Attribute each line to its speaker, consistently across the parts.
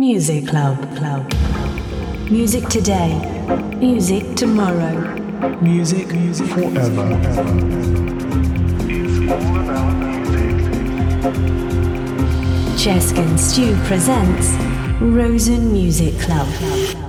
Speaker 1: Music Club Club. Music today. Music tomorrow.
Speaker 2: Music, music forever.
Speaker 3: It's all music.
Speaker 1: Cheskin Stew presents Rozzen Music Club.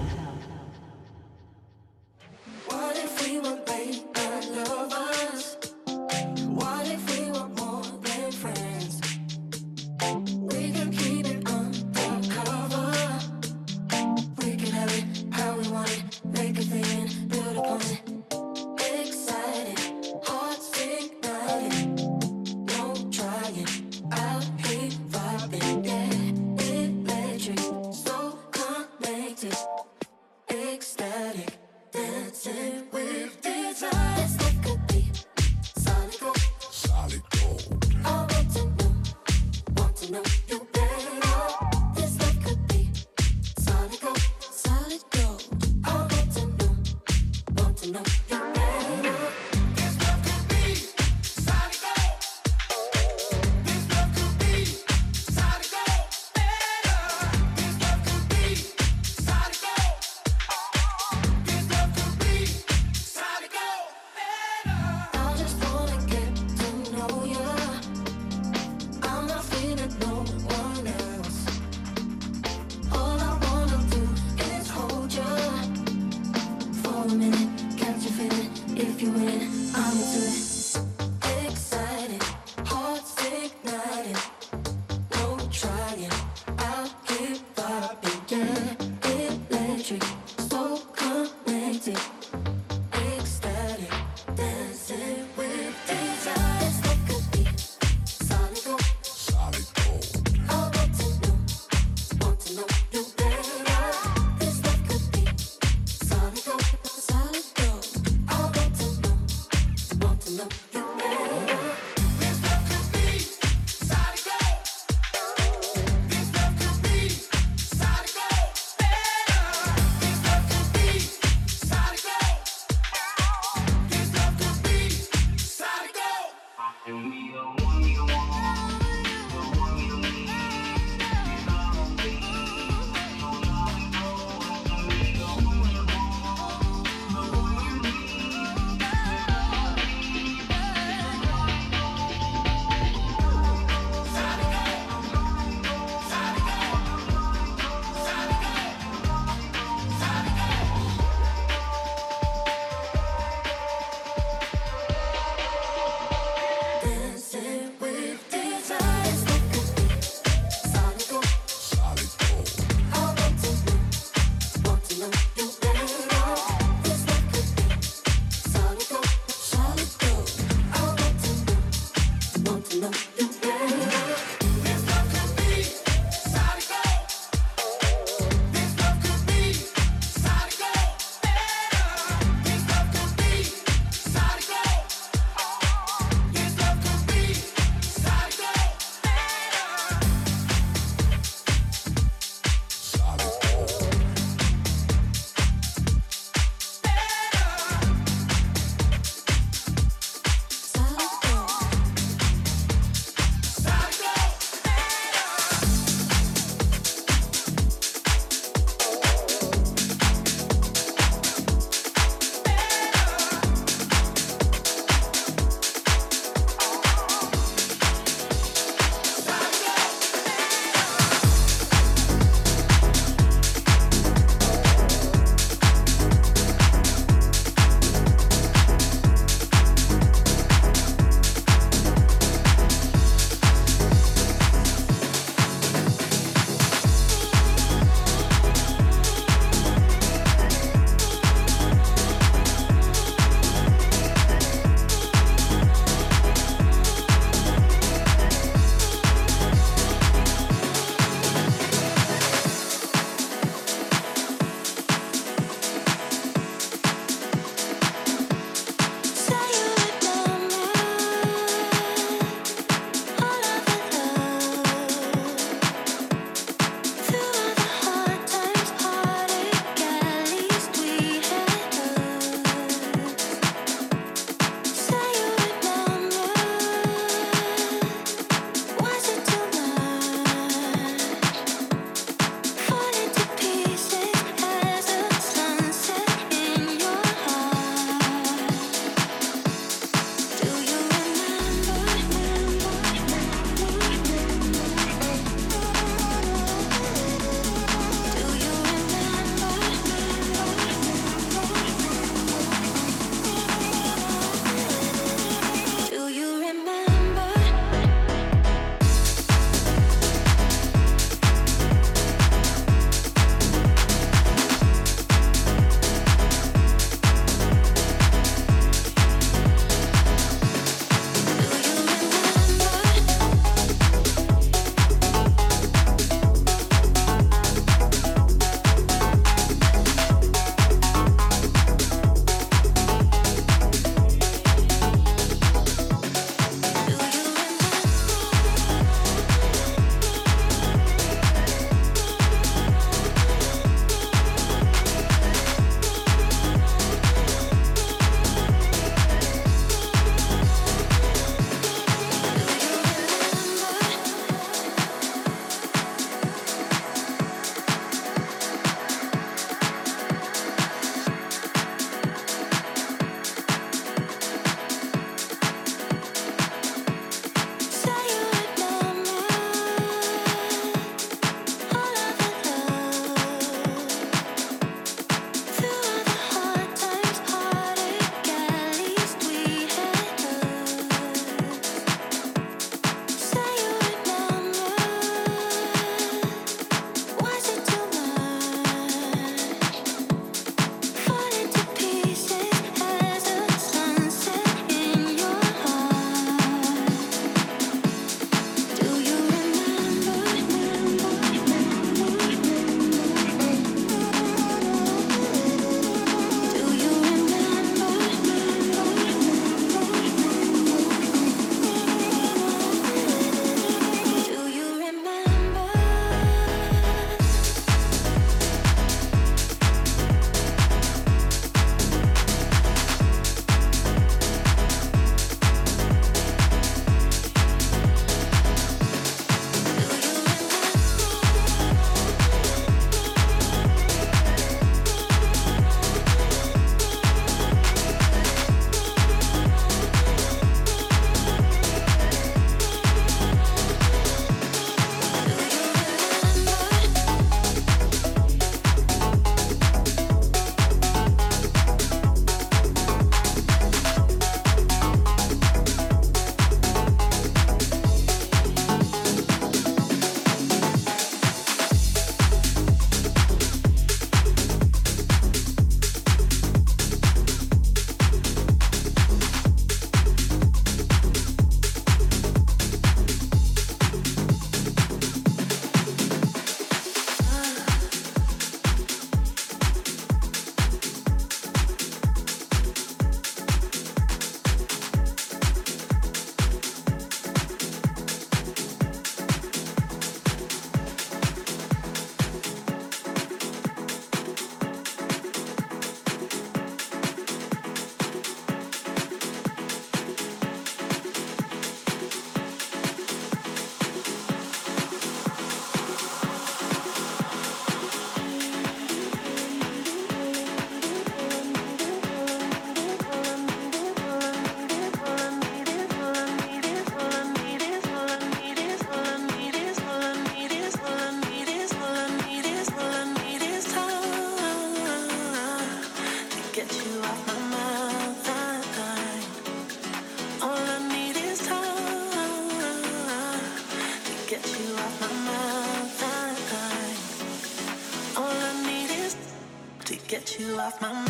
Speaker 4: off my mind.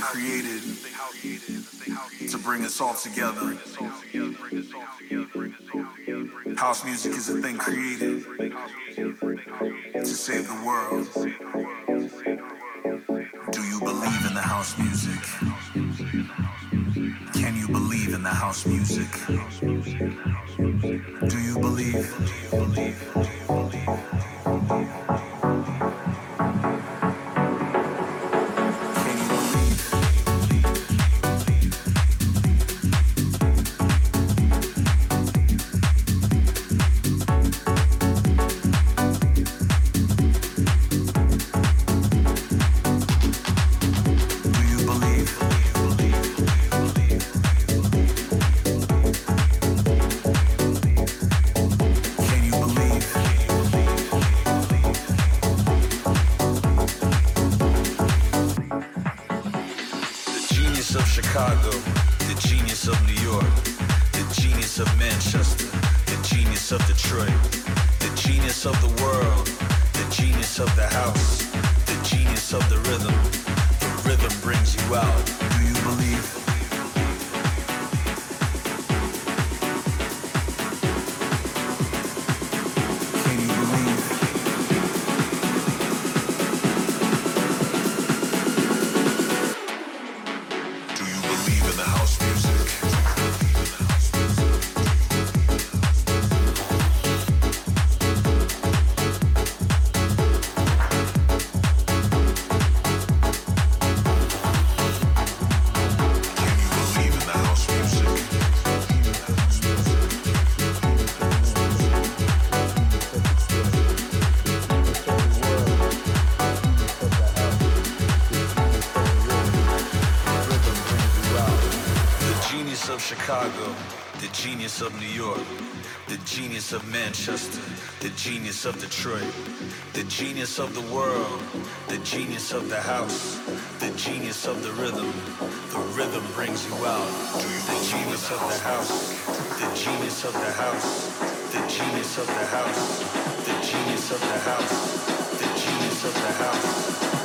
Speaker 4: thing created to bring us all together. House music is a thing
Speaker 5: created to save the world. Do you believe in the house music? Can you believe in the house music? Do you believe? Do you believe? Do you believe? Genius of Chicago, the genius of New York, the genius of Manchester, the genius of Detroit, the genius of the world, the genius of the house, the genius of the rhythm. The rhythm brings you out. The genius of the house, the genius of the house, the genius of the house, the genius of the house, the genius of the house,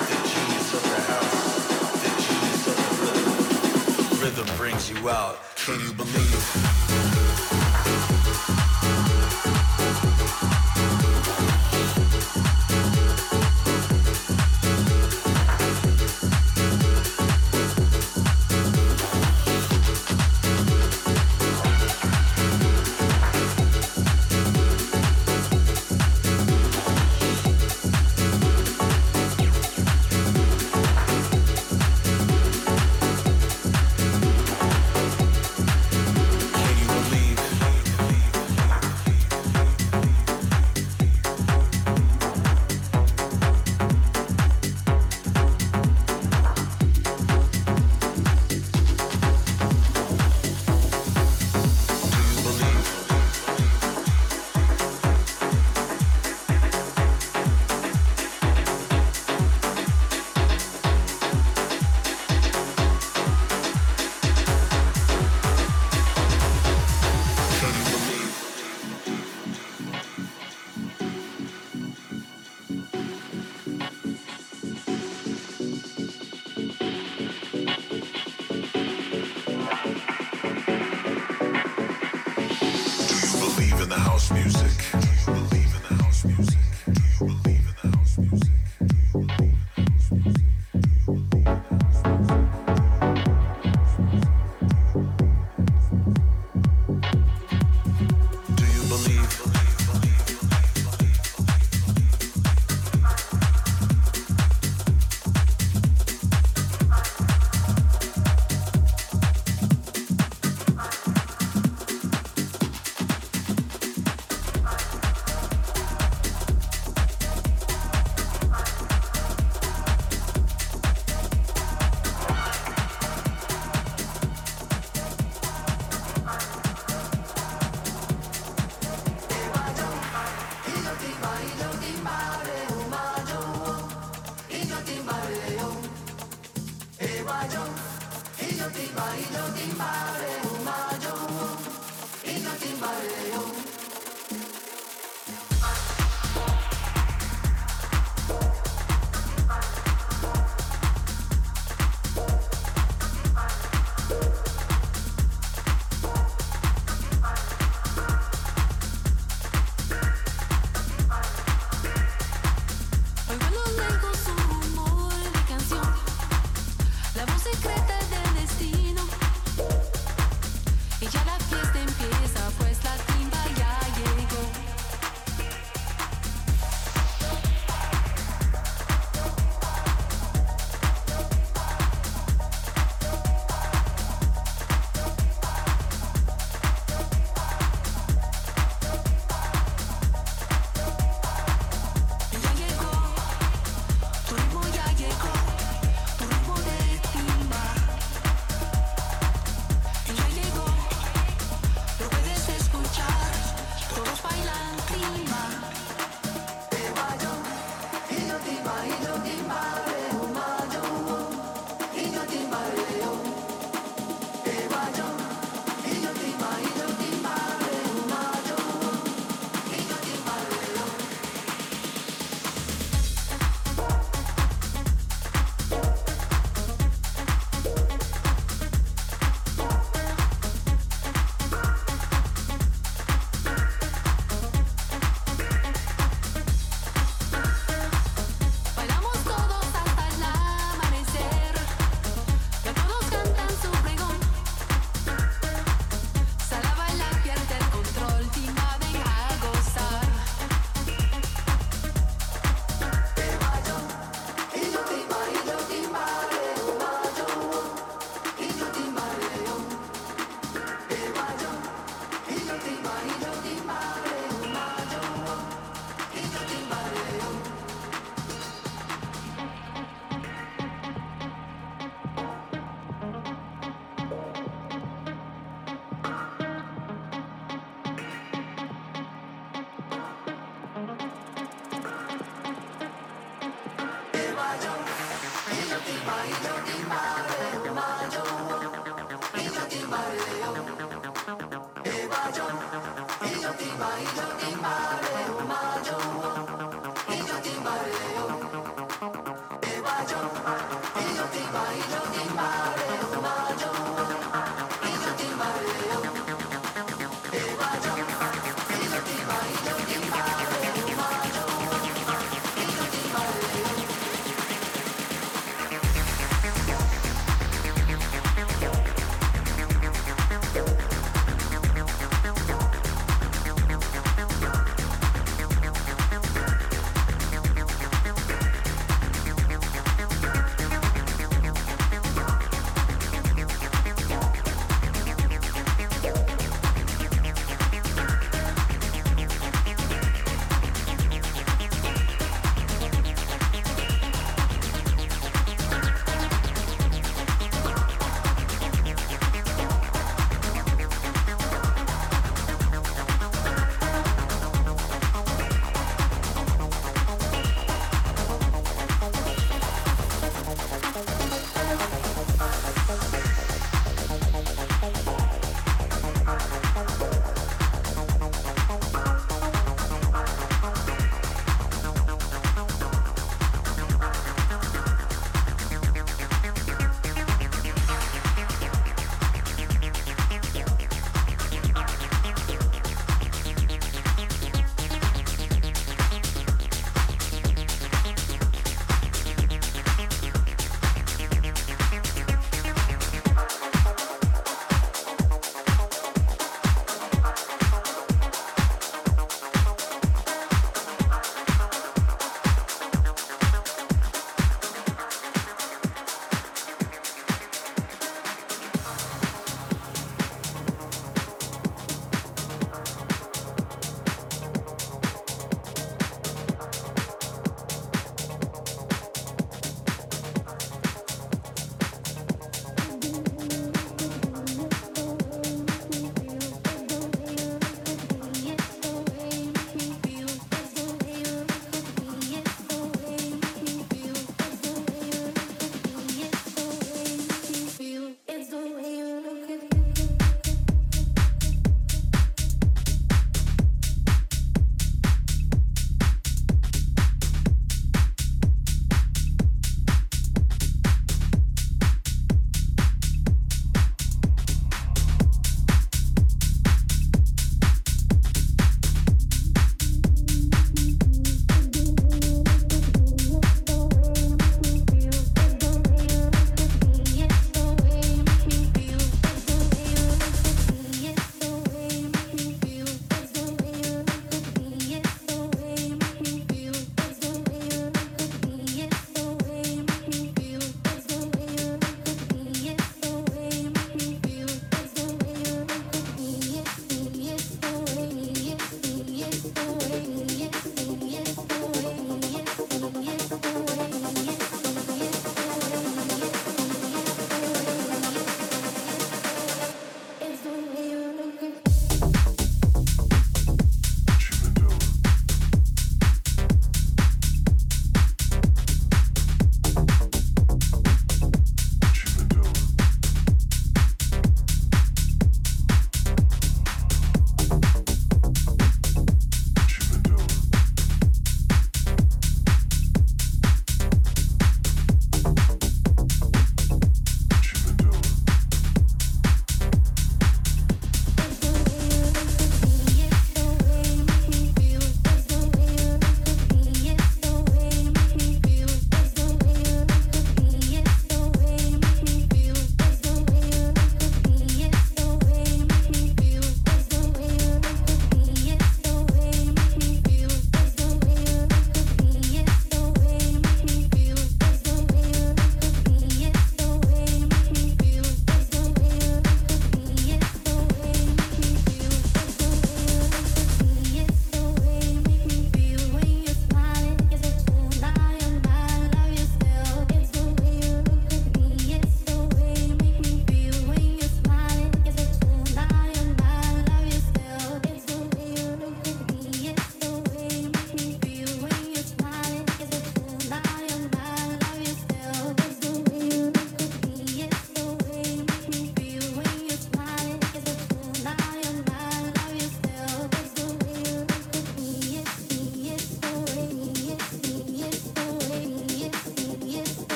Speaker 5: rhythm brings you out. Can you believe?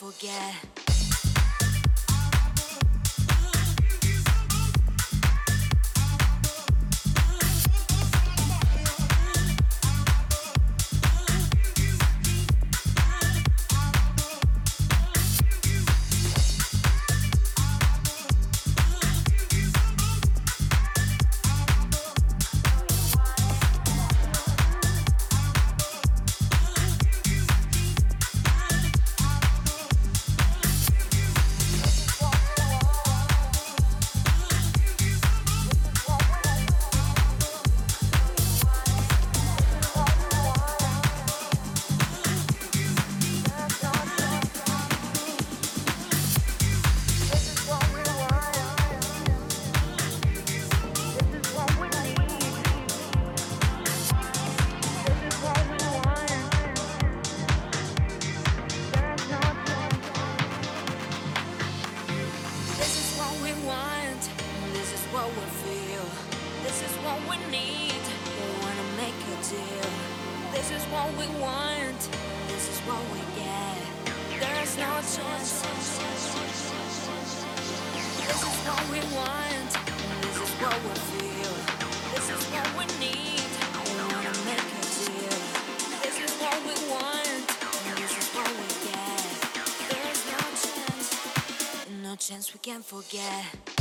Speaker 6: Forget. Chance we can't forget.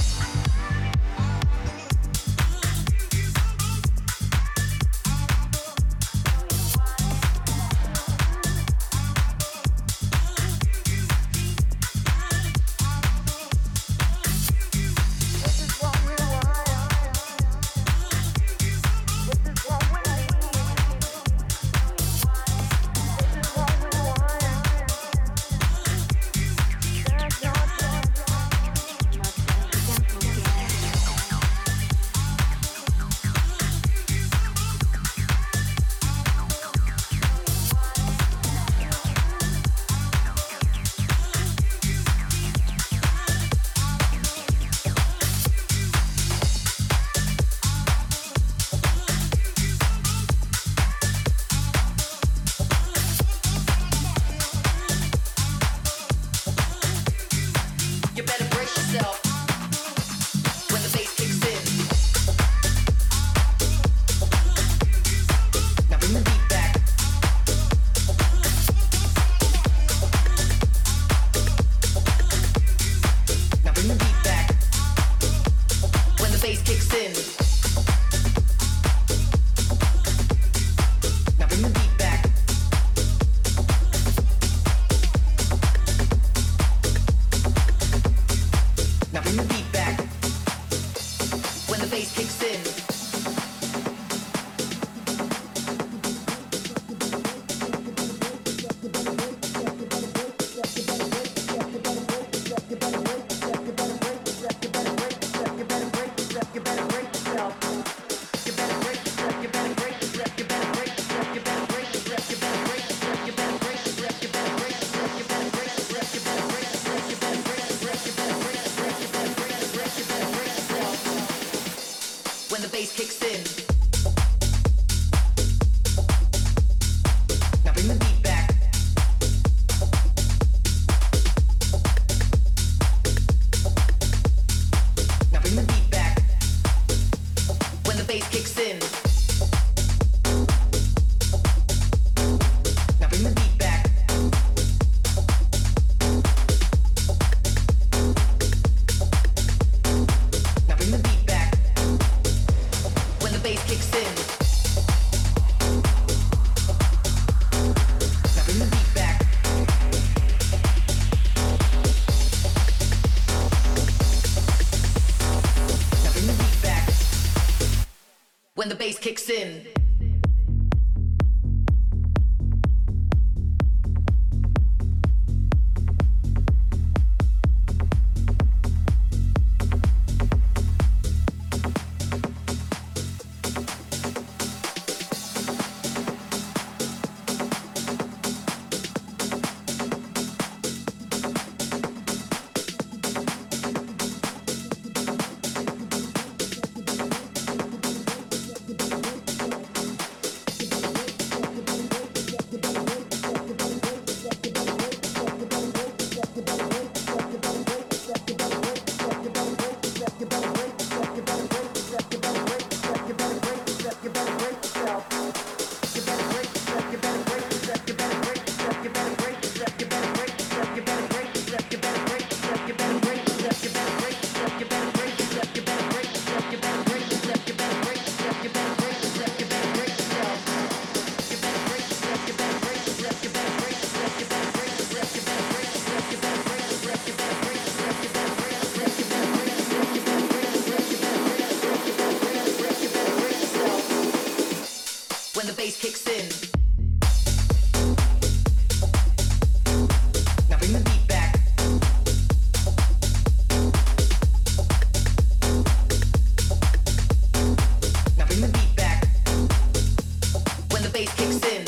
Speaker 7: Bass kicks in.